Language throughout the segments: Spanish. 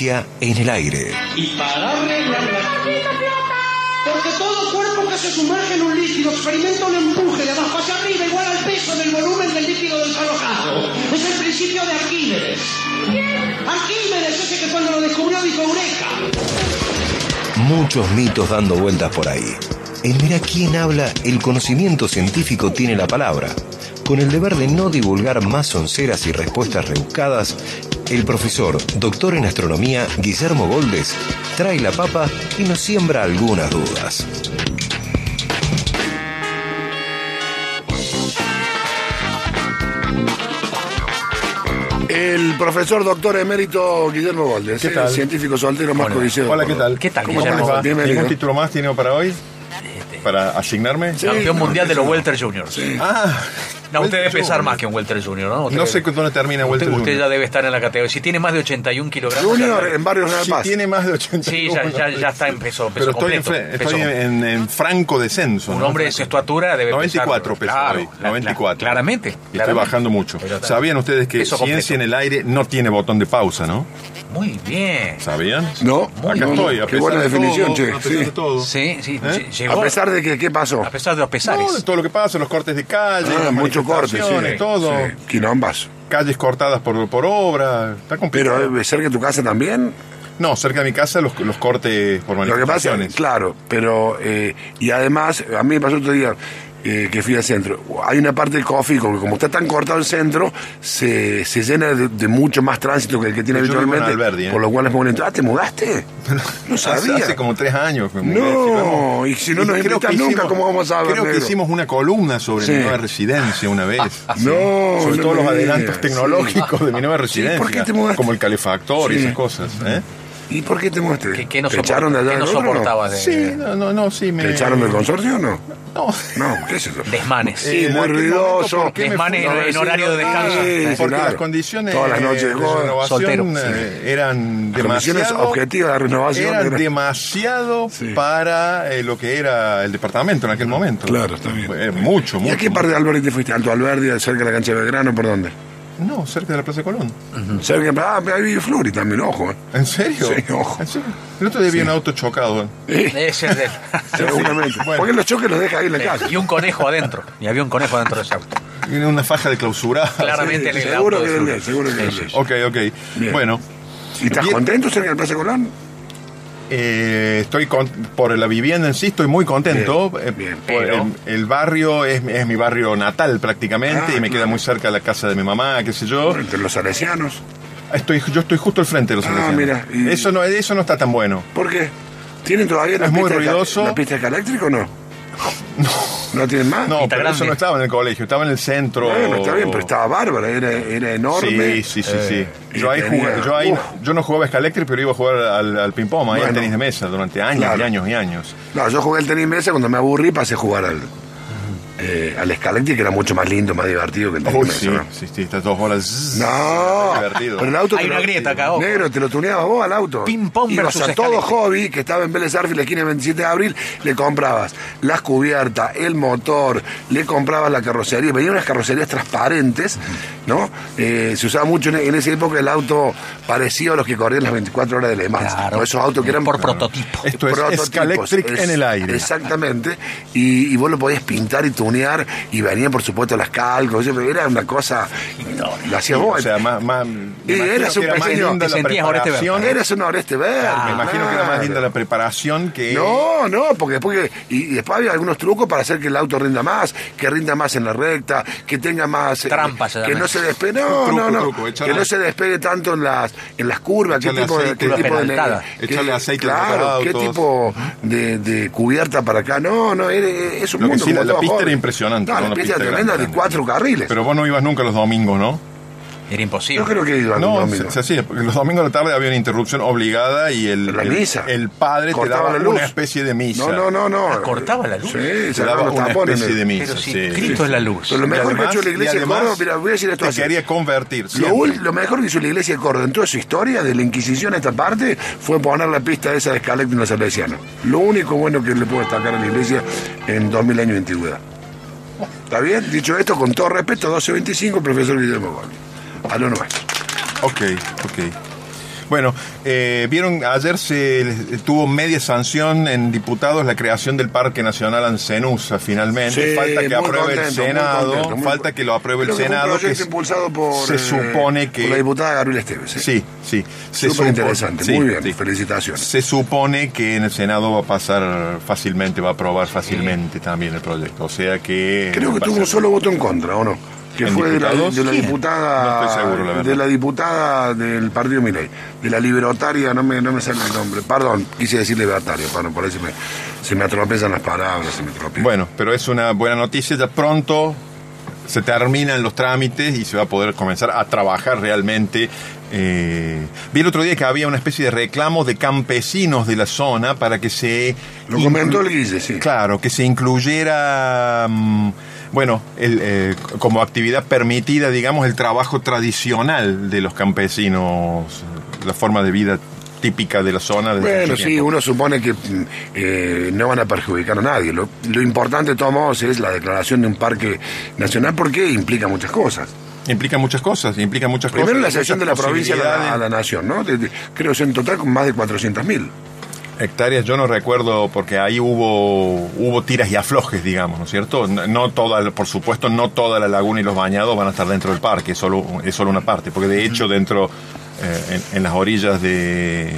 en el aire. Y para arreglar la... Porque todo cuerpo que se sumerge en un líquido experimenta un empuje de abajo hacia arriba igual al peso del volumen del líquido desalojado. Es el principio de Arquímedes. Arquímedes, ese que cuando lo descubrió dijo Eureka. Muchos mitos dando vueltas por ahí. En Mira quién habla, el conocimiento científico tiene la palabra. Con el deber de no divulgar más sonceras y respuestas rebuscadas, el profesor, doctor en astronomía, Guillermo Goldes, trae la papa y nos siembra algunas dudas. El profesor doctor emérito Guillermo Goldes, ¿Qué el tal? científico soltero más codiciado. Hola, ¿qué tal? ¿Qué tal, ¿Cómo Guillermo? Bienvenido. ¿Ningún título más tiene para hoy? ¿Para asignarme? Campeón no, mundial de los Welter Juniors. Ah, No, usted debe pesar más que un Welter Junior, ¿no? Usted- no sé dónde termina Usted, Welter usted Junior. ya debe estar en la categoría. Si tiene más de 81 kilogramos. Junior ya- en Barrios Real Si Paz. tiene más de 80. Sí, ya, ya, ya está en peso, peso Pero estoy, en, completo. fre- peso estoy completo. en, en franco descenso. Un ¿no? hombre de su estatura debe 94 pesar. claro, hoy, la- 94. la- claramente. Y estoy claramente. bajando mucho. ¿Sabían ustedes que ciencia en el aire no tiene botón de pausa, no? Muy bien. ¿Sabían? No, Muy Acá estoy, a qué pesar buena de definición, todo, che. A pesar sí. de todo. Sí, sí. ¿Eh? Llegó A pesar de que, ¿qué pasó? a pesar de los pesares. No, de todo lo que pasa, los cortes de calle, Ah, las mucho corte, sí. manifestaciones, todo. Sí, Quilombas. Calles cortadas por, por obra. Está complicado. Pero eh, cerca de tu casa también. No, cerca de mi casa los, los cortes por Lo que pasa, manifestaciones. claro, pero eh, y además, a mí me pasó otro día eh, que fui al centro. Hay una parte del Cofico que como está tan cortado el centro, se, se llena de, de mucho más tránsito que el que tiene habitualmente. ¿eh? Por lo cual es muy lento. Ah, ¿te mudaste? No sabía. hace como tres años. que me mudé, No, y si no nos que nunca, ¿cómo vamos a ver, Creo que negro? hicimos una columna sobre Sí. mi nueva residencia una vez. No, sobre no todos los adelantos tecnológicos de mi nueva residencia. ¿por qué te mudaste? Como el calefactor y esas cosas. ¿eh? ¿Y por qué te mudaste? ¿Qué, qué no, ¿Te soport- echaron de allá qué no soportabas de, Sí, no, no, no, sí. Me... ¿Te echaron del consorcio o no? No. No, ¿qué es eso? desmanes? Sí, en muy ruidoso. momento, ¿por qué me Desmanes en- en horario de descanso. Sí, Porque claro. las condiciones Todas las noches de renovación Soltero, eh, eran Las condiciones demasiado objetivas de renovación eran eran- demasiado Sí. para eh, lo que era el departamento en aquel momento. Claro, está bien. Eh, mucho, ¿Y mucho. a qué parte de Alberdi te fuiste? ¿Alto Alberdi, cerca de la cancha de Belgrano, por dónde? No, cerca de la Plaza de Colón. Cerca, ah, ahí vive Flori también, ojo. eh. ¿En serio? Sí, ojo. ¿En serio? El otro día vi un auto chocado. Sí, Ese es del- seguramente. Bueno. Porque los choques los deja ahí en la calle. y un conejo adentro. Y había un conejo adentro de ese auto. Viene una faja de clausurada. Claramente en el seguro auto que de era el de él, Flores. seguro que era el Sí, de él. sí. Ok, ok. Bien. Bueno, ¿Y estás Bien. contento cerca del Plaza Colón? Eh, estoy con- por la vivienda en sí, estoy muy contento. Bien, eh, bien. por Pero- el, el barrio es, es mi barrio natal prácticamente Ah, y me queda claro. muy cerca de la casa de mi mamá, qué sé yo. Entre los salesianos. Estoy, yo estoy justo al frente de los Ah, mira, y- Eso, no, eso no está tan bueno. ¿Por qué? ¿Tienen todavía la Es muy pista ca- ruidoso. la pista de eléctrica o no? No. ¿No tienen más? No, pero eso no estaba en el colegio, estaba en el centro. Bueno, está bien, pero estaba bárbara, era, era enorme. Sí, sí, sí, Eh, sí. Yo, ahí tenía- jugué- yo, ahí- Uf. yo no jugaba escaléctric, pero iba a jugar al, al ping-pong, ahí al Bueno. tenis de mesa, durante años Claro. y años y años. No, yo jugué el tenis mesa cuando me aburrí pasé a jugar al, eh, al Scalextric, que era mucho más lindo, más divertido que el Uy, sí, ¿no? sí, sí, estas dos horas. No, divertido. pero el auto Hay una lo- grieta acá, ojo. Negro, te lo tuneabas vos al auto. Ping pong Ibas versus a todo hobby que estaba en Vélez Arfi, la esquina 27 de abril, le comprabas las cubiertas, el motor, le comprabas la carrocería. Venían unas carrocerías transparentes, ¿no? Eh, se usaba mucho en, en esa época el auto parecido a los que corrían las 24 horas de Le Mans. Claro. ¿no? Esos autos que eran Por prototipo. Esto es prototipos. Scalectric Es- en el aire. Exactamente. Y, y vos lo podías pintar y tunear y venían, por supuesto, las calcos. Era una cosa. Lo hacías vos. O sea, más, más, eras un pequeño- linda te sentías Oreste Verde. Eras un Oreste Verde. Me imagino que era más linda la preparación que. No, no, porque después que, y, y después había algunos trucos para hacer que el auto rinda más, que rinda más en la recta, que tenga más eh, Trampa se que no se despegue, no, Truco, no, no, truco, que no se despegue tanto en las en las curvas, qué tipo de aceite, qué una tipo de penaltada. qué- Echarle aceite claro, qué tipo de, de cubierta para acá, no, no, era- es un mundo la- pista era impresionante, No, ¿no? la Una pista tremenda grande. de cuatro carriles. Pero vos no ibas nunca los domingos, ¿no? Era imposible. Yo creo que he ido No, se, se hacía, porque los domingos de la tarde había una interrupción obligada y el, La el, misa. el padre te Cortaba daba la luz. una especie de misa. No, no, no, no. Ah, cortaba la luz. Sí, Te se daba una especie de misa. Pero si sí, Cristo sí, es la luz. Pero lo mejor que ha hecho la iglesia de Córdoba, mira, voy a decir esto Te así. quería convertir. Lo, lo mejor que hizo la iglesia de Córdoba en toda su historia, de la Inquisición a esta parte, fue poner la pista esa de en los salesianos. Lo único bueno que le puedo destacar a la iglesia en 2000 años de antigüedad. ¿Está bien? Dicho esto, con todo respeto, 1225, profesor Guillermo Gómez. A lo nuestro. Ok, ok. Bueno, eh, vieron, ayer se tuvo media sanción en diputados la creación del Parque Nacional Ancenusa, finalmente. Sí, falta que apruebe el contento, Senado, contento, falta que lo apruebe el Senado. Un que impulsado por, se eh, supone que... por la diputada Gabriela Esteves. ¿eh? Sí, sí. Se Súper supo- interesante, sí, muy bien, sí. felicitaciones. Se supone que en el Senado va a pasar fácilmente, va a aprobar fácilmente también el proyecto. O sea que... Creo que tuvo un solo voto en contra, ¿o no? Que ¿En fue de la, de la diputada No estoy seguro, la de la diputada del partido Milei, de la libertaria, no me, no me sale el nombre, perdón, quise decir libertario, perdón, por ahí se me, se me atropellan las palabras, se me atropellan. Bueno, pero es una buena noticia. Ya pronto se terminan los trámites y se va a poder comenzar a trabajar realmente. Eh, vi el otro día que había una especie de reclamo de campesinos de la zona para que se... Lo comentó el Guille, sí. Claro, que se incluyera, mm, bueno, el, eh, como actividad permitida, digamos, el trabajo tradicional de los campesinos, la forma de vida típica de la zona. Bueno, sí, tiempo. uno supone que eh, no van a perjudicar a nadie. Lo, lo importante, de todos modos, es la declaración de un parque nacional porque implica muchas cosas. Implica muchas cosas, implica muchas Primero cosas. la cesión de la provincia a la, posibilidades. a la nación, ¿no? De- de- creo que en total con más de 400.000. Hectáreas, yo no recuerdo porque ahí hubo hubo tiras y aflojes, digamos, ¿no es cierto? No, no toda, por supuesto, no toda la laguna y los bañados van a estar dentro del parque, es solo, es solo una parte, porque de hecho dentro, eh, en, en las orillas de,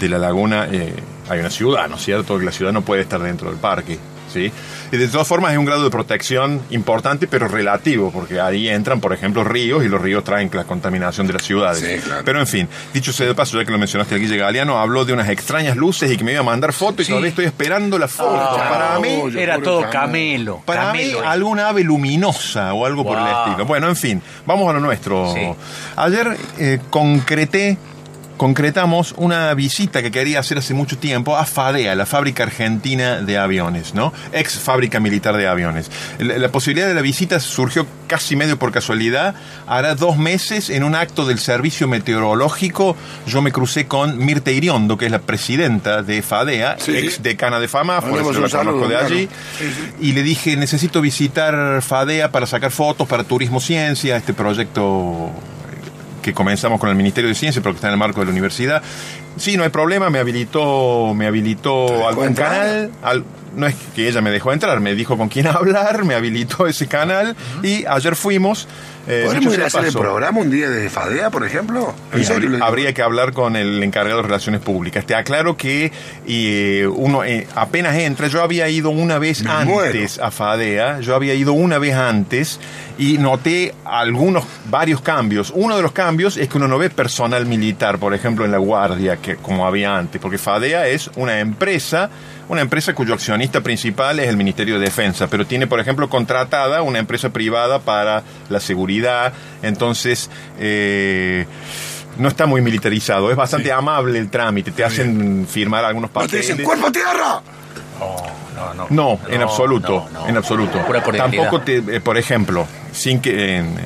de la laguna eh, hay una ciudad, ¿no es cierto? Que la ciudad no puede estar dentro del parque, ¿sí? Y de todas formas es un grado de protección importante, pero relativo, porque ahí entran, por ejemplo, ríos y los ríos traen la contaminación de las ciudades. Sí, claro. Pero en fin, dicho sea de paso, ya que lo mencionaste, Guille Galeano habló de unas extrañas luces y que me iba a mandar foto y todavía estoy esperando la foto. Ah, para mí, Era todo camelo. para mí, alguna ave luminosa o algo por el estilo. Bueno, en fin, vamos a lo nuestro. Sí. Ayer eh, concreté, concretamos una visita que quería hacer hace mucho tiempo a FADEA, la fábrica argentina de aviones, ¿no? Ex fábrica militar de aviones. La, la posibilidad de la visita surgió casi medio por casualidad. Hará dos meses, en un acto del servicio meteorológico, yo me crucé con Mirta Iriondo, que es la presidenta de FADEA, Sí. ex decana de FAMA, por eso la conozco de allí. Sí, sí. Y le dije, necesito visitar FADEA para sacar fotos para Turismo Ciencia, este proyecto que comenzamos con el Ministerio de Ciencia, pero que está en el marco de la universidad. Sí, no hay problema, me habilitó, me habilitó algún entrar? canal. al- no es que ella me dejó entrar, me dijo con quién hablar, me habilitó ese canal y ayer fuimos. Eh, ¿Podríamos ir a hacer el programa un día de FADEA, por ejemplo? Habría- que hablar con el encargado de relaciones públicas. Te aclaro que eh, uno eh, apenas entra, yo había ido una vez Me antes a FADEA, yo había ido una vez antes y noté algunos, varios cambios. Uno de los cambios es que uno no ve personal militar, por ejemplo, en la guardia, que como había antes, porque FADEA es una empresa, una empresa cuyo accionista principal es el Ministerio de Defensa, pero tiene, por ejemplo, contratada una empresa privada para la seguridad. Entonces, eh, no está muy militarizado, es bastante amable el trámite, te hacen firmar algunos ¿No te papeles. dicen cuerpo a tierra? No, no. No, en absoluto, no, no. en absoluto. Tampoco te, eh, por ejemplo, sin que en-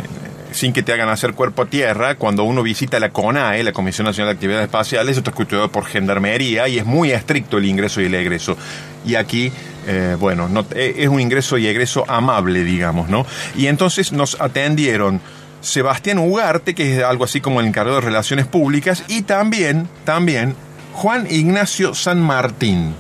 sin que te hagan hacer cuerpo a tierra, cuando uno visita la CONAE, la Comisión Nacional de Actividades Espaciales, esto es custodiado por Gendarmería y es muy estricto el ingreso y el egreso. Y aquí, eh, bueno, no- eh, es un ingreso y egreso amable, digamos, ¿no? Y entonces nos atendieron Sebastián Ugarte, que es algo así como el encargado de Relaciones Públicas, y también, también, Juan Ignacio San Martín.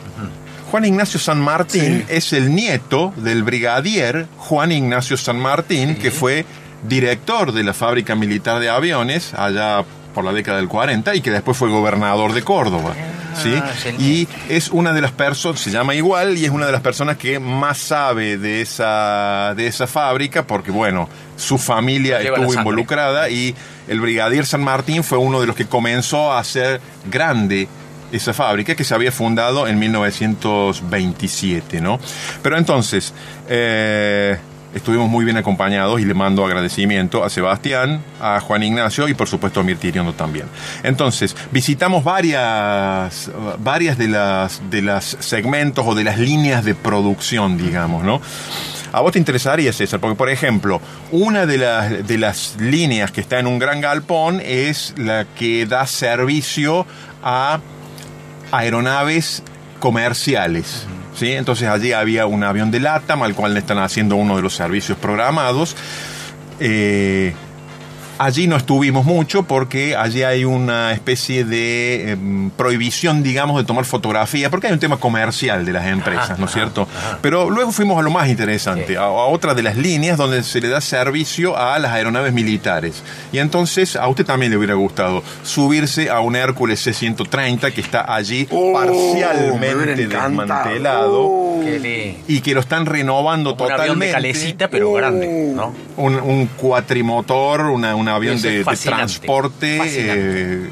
Juan Ignacio San Martín Sí. es el nieto del brigadier Juan Ignacio San Martín, que fue director de la fábrica militar de aviones allá por la década del 40 y que después fue gobernador de Córdoba. ¿sí? es el Y es una de las personas, se llama igual, y es una de las personas que más sabe de esa, de esa fábrica, porque bueno, su familia estuvo involucrada y el brigadier San Martín fue uno de los que comenzó a hacer grande esa fábrica que se había fundado en 1927, ¿no? Pero entonces, eh, estuvimos muy bien acompañados y le mando agradecimiento a Sebastián, a Juan Ignacio y por supuesto a Mirta Iriondo también. Entonces, visitamos varias, varias de las, de las segmentos o de las líneas de producción, digamos, ¿no? A vos te interesaría, César, porque por ejemplo, una de las, de las líneas que está en un gran galpón es la que da servicio a aeronaves comerciales. ¿Sí? Entonces allí había un avión de LATAM al cual le están haciendo uno de los servicios programados. Eh, Allí no estuvimos mucho porque allí hay una especie de em, prohibición, digamos, de tomar fotografía, porque hay un tema comercial de las empresas, ¿no es cierto? Pero luego fuimos a lo más interesante, a, a otra de las líneas donde se le da servicio a las aeronaves militares. Y entonces a usted también le hubiera gustado subirse a un Hércules C-130 que está allí Oh, me parcialmente desmantelado Oh. Y que lo están renovando Un avión de totalmente. calecita, pero grande, ¿no? Un, un cuatrimotor, una- un avión es de, transporte fascinante. eh,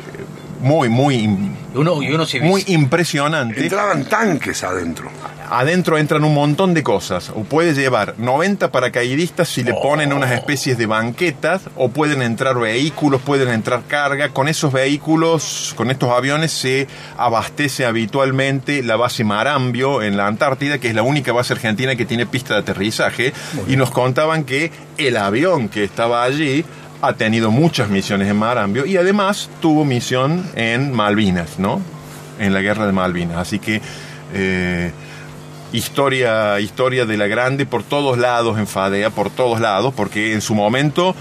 muy, muy, uno, y uno se muy impresionante. Entraban tanques adentro. Adentro entran un montón de cosas. O puede llevar 90 paracaidistas si le Oh. ponen unas especies de banquetas, o pueden entrar vehículos, pueden entrar carga. Con esos vehículos, con estos aviones, se abastece habitualmente la base Marambio en la Antártida, que es la única base argentina que tiene pista de aterrizaje. Y nos contaban que el avión que estaba allí ha tenido muchas misiones en Marambio y además tuvo misión en Malvinas, ¿no? En la guerra de Malvinas. Así que eh, historia, historia de la grande por todos lados en Fadea, por todos lados, porque en su momento,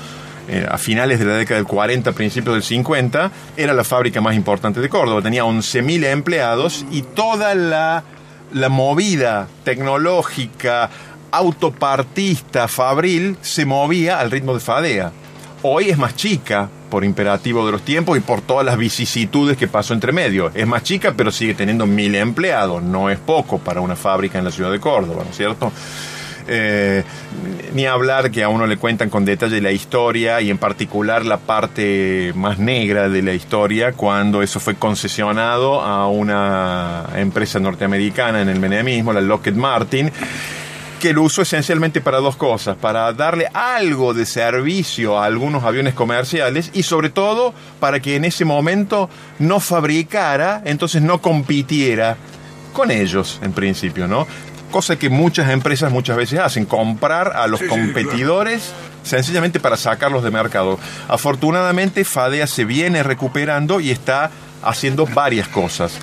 eh, a finales de la década del 40, principios del 50, era la fábrica más importante de Córdoba. Tenía 11.000 empleados y toda la, la movida tecnológica, autopartista, fabril, se movía al ritmo de Fadea. Hoy es más chica por imperativo de los tiempos y por todas las vicisitudes que pasó entre medio. Es más chica, pero sigue teniendo mil empleados. No es poco para una fábrica en la ciudad de Córdoba, ¿no es cierto? Eh, ni hablar que a uno le cuentan con detalle la historia y en particular la parte más negra de la historia cuando eso fue concesionado a una empresa norteamericana en el menemismo, la Lockheed Martin, que lo usó esencialmente para dos cosas, para darle algo de servicio a algunos aviones comerciales y sobre todo para que en ese momento no fabricara, entonces no compitiera con ellos en principio, ¿no? Cosa que muchas empresas muchas veces hacen, comprar a los Sí, sí, competidores sencillamente para sacarlos de mercado. Afortunadamente Fadea se viene recuperando y está haciendo varias cosas.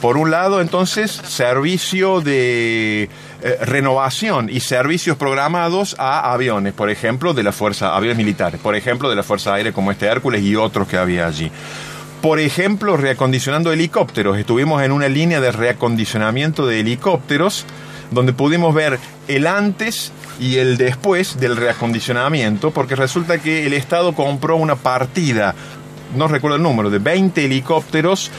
Por un lado, entonces, servicio de eh, renovación y servicios programados a aviones, por ejemplo, de la Fuerza, aviones militares, por ejemplo, de la Fuerza Aérea como este Hércules y otros que había allí. Por ejemplo, reacondicionando helicópteros. Estuvimos en una línea de reacondicionamiento de helicópteros donde pudimos ver el antes y el después del reacondicionamiento, porque resulta que el Estado compró una partida, no recuerdo el número, de 20 helicópteros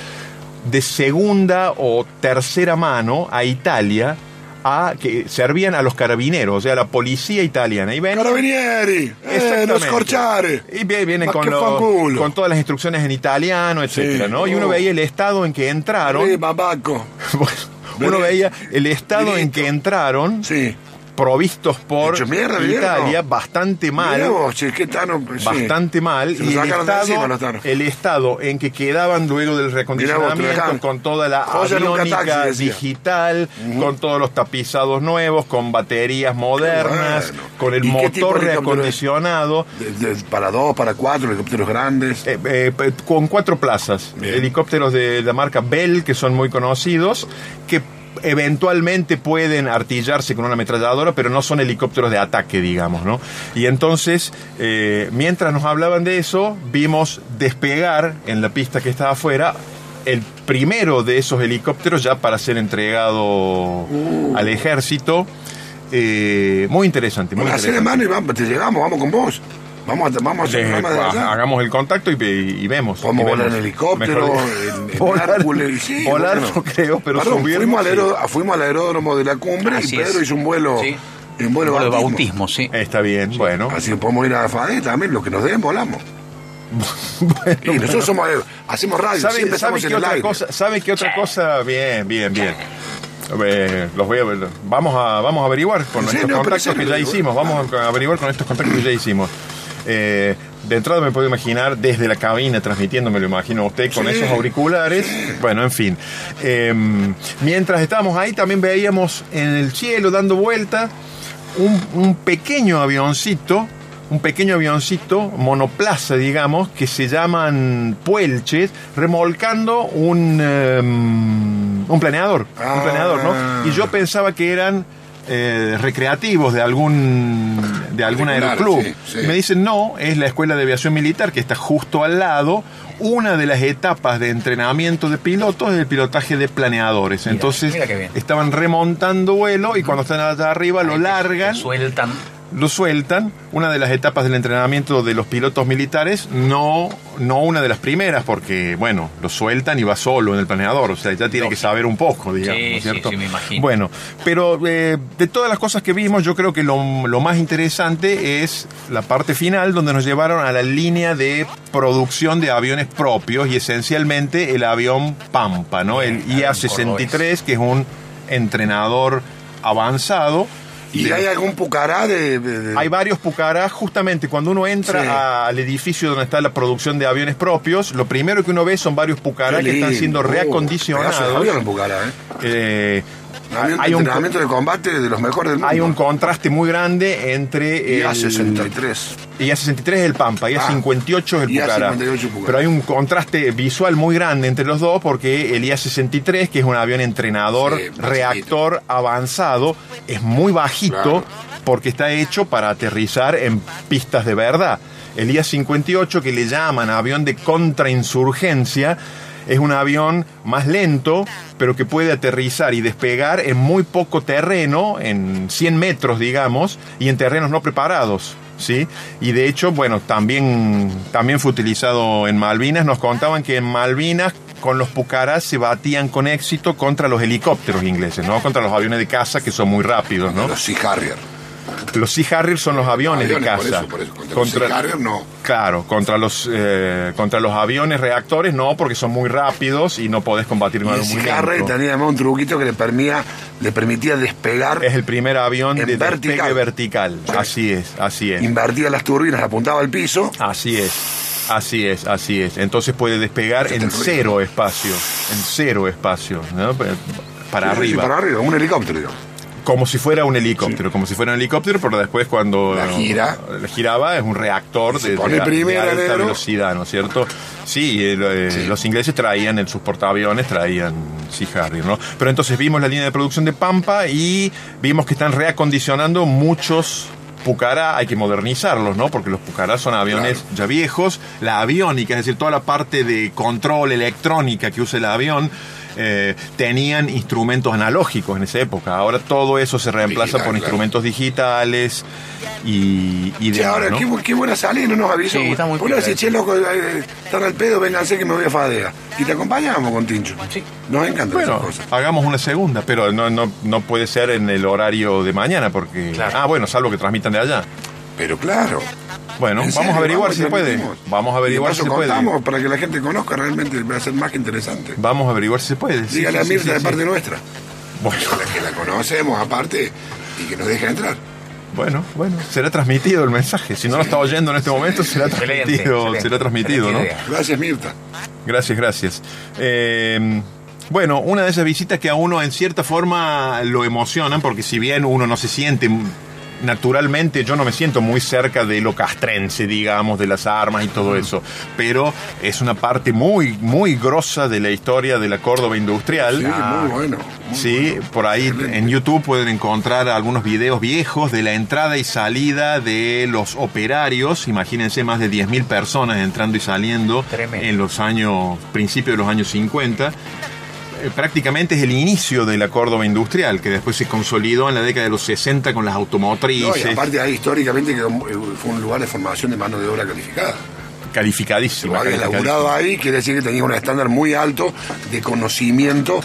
de segunda o tercera mano a Italia, a, que servían a los carabineros, o sea, a la policía italiana. Y ven, Carabinieri, eh, no scorciare. Y vi- viene Ma con, lo- con todas las instrucciones en italiano, etcétera, Sí. ¿no? Y uno Oh. veía el estado en que entraron. Sí, babaco. Uno veía el estado en que entraron, Sí. Provistos por Hecho mierda, ¿vieron? Italia, bastante mal. Vos, che, qué tano, sí. Bastante mal. Se lo Y el encima estado, el estado en que quedaban luego del vos, recondicionamiento, con toda la aviónica taxi, digital, con todos los tapizados nuevos, con baterías modernas, bueno. con el ¿Y qué tipo motor reacondicionado. De- de- para dos, para cuatro, helicópteros grandes. Eh, eh, con cuatro plazas. Bien. Helicópteros de la marca Bell, que son muy conocidos, que eventualmente pueden artillarse con una ametralladora, pero no son helicópteros de ataque, digamos, ¿no? Y entonces, eh, mientras nos hablaban de eso, vimos despegar en la pista que estaba afuera el primero de esos helicópteros ya para ser entregado al ejército. Eh, muy interesante, muy Bueno, hacé de interesante. mano y vamos, te llegamos, vamos con vos. Vamos a, vamos a hacer Eh, un programa de allá. hagamos el contacto y, y vemos. Podemos y volar vemos. en helicóptero, en, en volar, Hércules, sí, volar ¿por qué no creo, pero Perdón, subir fuimos, al sí. aero- fuimos al aeródromo de la cumbre Así y Pedro es. hizo un vuelo, Sí. un vuelo, Vuelo de bautismo. sí. Está bien, bueno. Así que podemos ir a FADE también, lo que nos den, volamos. y nosotros somos, eh, hacemos radio, ¿Sabe, siempre sabe qué otra aire. cosa? ¿Sabe qué otra cosa? Bien, bien, bien. Eh, los voy a ver. Vamos a, vamos a averiguar con Sí, no, pero contactos que ya digo. hicimos. Vamos a averiguar con estos contactos que ya hicimos. Eh, de entrada me puedo imaginar desde la cabina transmitiendo, me lo imagino a usted con Sí. esos auriculares. Bueno, en fin. Eh, mientras estábamos ahí también veíamos en el cielo dando vuelta un, un pequeño avioncito, un pequeño avioncito, monoplaza, digamos, que se llaman puelches, remolcando un, em, un planeador. Ah. Un planeador, ¿no? Y yo pensaba que eran eh, recreativos de algún de algún aeroclub. sí, sí. Y me dicen, no, es la Escuela de Aviación Militar que está justo al lado. Una de las etapas de entrenamiento de pilotos es el pilotaje de planeadores. Mira, Entonces mira estaban remontando vuelo y cuando están allá arriba lo Ahí te- largan te Sueltan. Lo sueltan. Una de las etapas del entrenamiento de los pilotos militares, no, no una de las primeras, porque, bueno, lo sueltan y va solo en el planeador. O sea, ya tiene que saber un poco, digamos, Sí, ¿no es cierto? sí, me imagino. Bueno, pero eh, de todas las cosas que vimos, yo creo que lo, lo más interesante es la parte final, donde nos llevaron a la línea de producción de aviones propios y esencialmente el avión Pampa, ¿no? El Bien, IA-63, que es un entrenador avanzado. ¿Y de- hay algún pucará de, hay varios pucarás, justamente cuando uno entra Sí. al edificio donde está la producción de aviones propios, lo primero que uno ve son varios pucarás que están siendo Uh, reacondicionados. el pucará, ¿eh? Eh, Hay, un, entrenamiento de combate de los mejores del mundo. hay un contraste muy grande entre Y el A63. IA-63 es el Pampa, IA-58 es el Ah, Pucará. IA-58 es el Pucará. Pero hay un contraste visual muy grande entre los dos porque el IA-63, que es un avión entrenador, Sí, reactor avanzado, es muy bajito Claro. porque está hecho para aterrizar en pistas de verdad. El IA-58, que le llaman avión de contrainsurgencia, es un avión más lento, pero que puede aterrizar y despegar en muy poco terreno, en 100 metros, digamos, y en terrenos no preparados. ¿Sí? Y de hecho, bueno, también, también fue utilizado en Malvinas. Nos contaban que en Malvinas con los pucarás se batían con éxito contra los helicópteros ingleses, ¿no? Contra los aviones de caza que son muy rápidos, ¿no? Los Sea Harrier. Los Sea Harrier son los aviones, de Aviones, por eso, por eso. Contra los Sea Harrier, no. Claro, contra los, eh, contra los aviones reactores no, porque son muy rápidos y no podés combatir con algo muy Sea Harrier lento. tenía además un truquito que le permitía, le permitía despegar, Es el primer avión de vertical. despegue vertical. Sí. Así es, así es. invertía las turbinas, apuntaba al piso. Así es, así es, así es. Entonces puede despegar en cero espacio, en cero espacio, ¿no? Para Sí, arriba. Para arriba, un helicóptero, digamos. Como si fuera un helicóptero, como si fuera un helicóptero, pero después cuando La gira. la giraba es un reactor de, pone de- alta velocidad, ¿no es cierto? Sí, el, eh, Sí. los ingleses traían en sus portaaviones, traían Sea Harrier, ¿no? Pero entonces vimos la línea de producción de Pampa y vimos que están reacondicionando muchos Pucará, hay que modernizarlos, ¿no? Porque los Pucará son aviones Claro. ya viejos. La aviónica, es decir, toda la parte de control electrónica que usa el avión, eh, tenían instrumentos analógicos en esa época. Ahora todo eso se reemplaza Digital, por claro. instrumentos digitales y, y Che, demás, ahora, ¿no? qué, bu- qué buena salida, no nos avisó. Sí, está muy Uno dice, che, loco, eh, están al pedo, vénganse que me voy a Fadea. Y te acompañamos con Tincho. Sí. Nos encantan Bueno, esas cosas. hagamos una segunda, pero no, no, no puede ser en el horario de mañana, porque... Claro. Ah, bueno, salvo que transmitan de allá. Pero claro. Bueno, en vamos serio, a averiguar vamos si se puede. Vamos a averiguar si se puede. para que la gente conozca, realmente va a ser más que interesante. Vamos a averiguar si se puede. Dígale sí, a Mirta de parte nuestra. Bueno, la, que la conocemos aparte y que nos deje entrar. bueno, bueno, será transmitido el mensaje. Si no lo está oyendo en este momento, será transmitido, excelente, será transmitido, ¿no? Gracias, Mirta. Gracias, gracias. Eh, bueno, una de esas visitas que a uno en cierta forma lo emocionan, porque si bien uno no se siente naturalmente, yo no me siento muy cerca de lo castrense, digamos, de las armas y todo eso, pero es una parte muy, muy grosa de la historia de la Córdoba industrial. Sí, muy bueno. muy Sí, bueno. por ahí Excelente. en YouTube pueden encontrar algunos videos viejos de la entrada y salida de los operarios. Imagínense más de 10.000 personas entrando y saliendo Tremendo. en los años, principios de los años 50. Eh, Prácticamente es el inicio de la Córdoba industrial, que después se consolidó en la década de los 60 con las No, automotrices, y aparte ahí históricamente quedó- fue un lugar de formación de mano de obra calificada. Calificadísima. laburado ahí, quiere decir que tenía un estándar muy alto de conocimiento.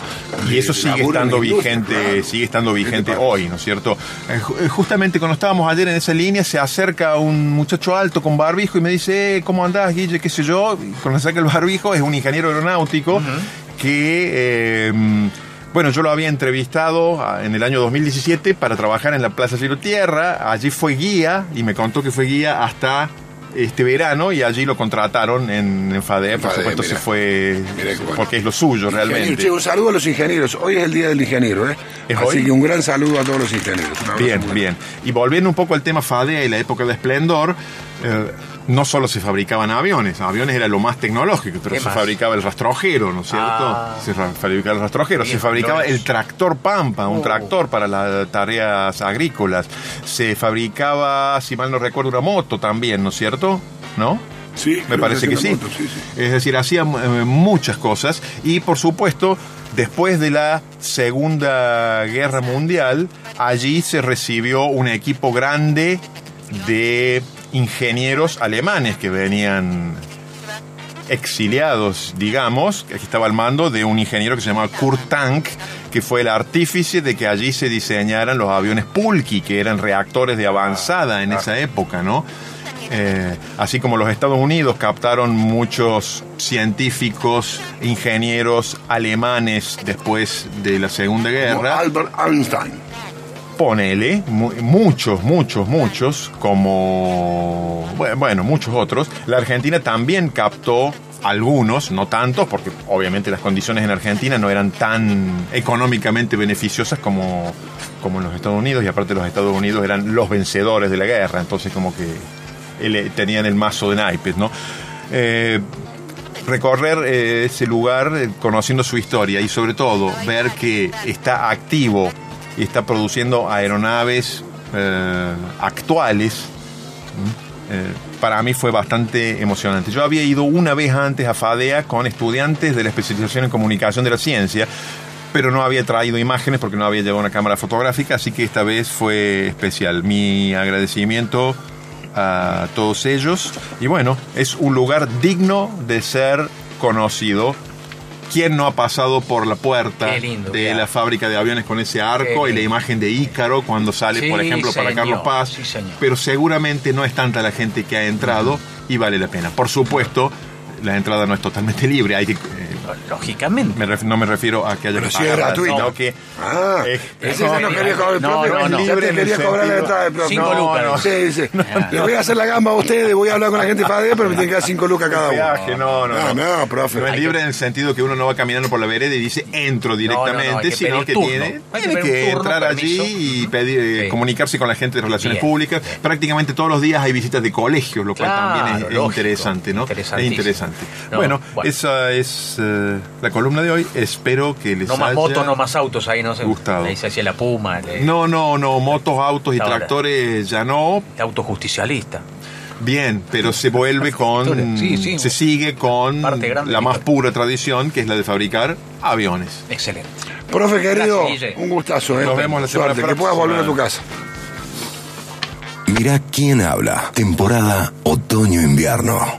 Y eso sigue estando industria, vigente, claro. sigue estando ¿Qué te vigente hoy, ¿no es cierto? Eh, eh, Justamente cuando estábamos ayer en esa línea, se acerca un muchacho alto con barbijo y me dice, "Eh, ¿cómo andás, Guille? ¿Qué sé yo? Cuando saca el barbijo es un ingeniero aeronáutico que... eh, bueno, yo lo había entrevistado ah, en el año 2017 para trabajar en la Plaza Cielo Tierra. Allí fue guía y me contó que fue guía hasta este verano y allí lo contrataron en, en FADE. Por supuesto, mira. se fue porque es lo suyo realmente. che, un saludo a los ingenieros. Hoy es el día del ingeniero, ¿eh? ¿Es Así hoy? que un gran saludo a todos los ingenieros. Bien, bien. Y volviendo un poco al tema FADEA y la época de esplendor, eh, no solo se fabricaban aviones, aviones era lo más tecnológico, pero ¿Qué se más? fabricaba el rastrojero, ¿no es cierto? Ah. Se fabricaba el rastrojero, se fabricaba el tractor Pampa, un Oh. tractor para las tareas agrícolas, se fabricaba, si mal no recuerdo, una moto también, ¿no es cierto? ¿No? Sí, Me parece que hacía sí. moto, sí, sí. Es decir, hacían eh, muchas cosas y por supuesto, después de la Segunda Guerra Mundial, allí se recibió un equipo grande de ingenieros alemanes que venían exiliados, digamos, que estaba al mando de un ingeniero que se llamaba Kurt Tank, que fue el artífice de que allí se diseñaran los aviones Pulki, que eran reactores de avanzada en esa época, ¿no? Eh, así como los Estados Unidos captaron muchos científicos, ingenieros alemanes después de la Segunda Guerra, Albert Einstein. Ponele, mu- muchos, muchos, muchos, como, bu- bueno, muchos otros. La Argentina también captó algunos, no tantos, porque obviamente las condiciones en Argentina no eran tan económicamente beneficiosas como, como en los Estados Unidos, y aparte los Estados Unidos eran los vencedores de la guerra, entonces como que ele- tenían el mazo de naipes, ¿no? Eh, recorrer eh, ese lugar eh, conociendo su historia y sobre todo ver que está activo y está produciendo aeronaves eh, actuales. Eh, para mí fue bastante emocionante. Yo había ido una vez antes a FADEA con estudiantes de la especialización en comunicación de la ciencia, pero no había traído imágenes porque no había llevado una cámara fotográfica, así que esta vez fue especial. Mi agradecimiento a todos ellos. Y bueno, es un lugar digno de ser conocido. ¿Quién no ha pasado por la puerta lindo, de claro. la fábrica de aviones con ese arco y la imagen de Ícaro cuando sale, Sí, por ejemplo, para Carlos Paz? sí, señor. Pero seguramente no es tanta la gente que ha entrado y vale la pena. Por supuesto, la entrada no es totalmente libre. Hay que, eh, Lógicamente. me ref- no me refiero a que haya Pero que es pagar, gratuito. sino que Ah, es- ese ya no quería cobrar el No, profe. no, no. Libre quería cobrar entrada del profe. Cinco no, lucas. no. Sí, sí. Le voy a hacer la gamba a ustedes, voy a hablar con la gente de FADE, pero me tienen que dar cinco lucas cada uno. Peaje, no, no, No, no. no, profe. No es libre que- en el sentido que uno no va caminando por la vereda y dice entro directamente, No, no, no, que sino que tiene, tiene que entrar allí y pedir, eh, comunicarse con la gente de relaciones públicas. Prácticamente todos los días hay visitas de colegios, lo cual también es, interesante, ¿no? Es interesante. No, bueno, bueno. esa es la columna de hoy. Espero que les No más haya motos, no más autos ahí, no sé. gustado. Ahí se hacía la puma, No, no, no, motos, autos y Ahora. tractores ya no, el auto justicialista. Bien, pero se vuelve con. Sí, sí. Se sigue con Parte grande la más pura tradición, que es la de fabricar aviones. Excelente. Profe querido, Gracias, un gustazo, ¿eh? Nos vemos la semana Suerte, que puedas próxima. volver a tu casa. Mirá quién habla. Temporada otoño-invierno.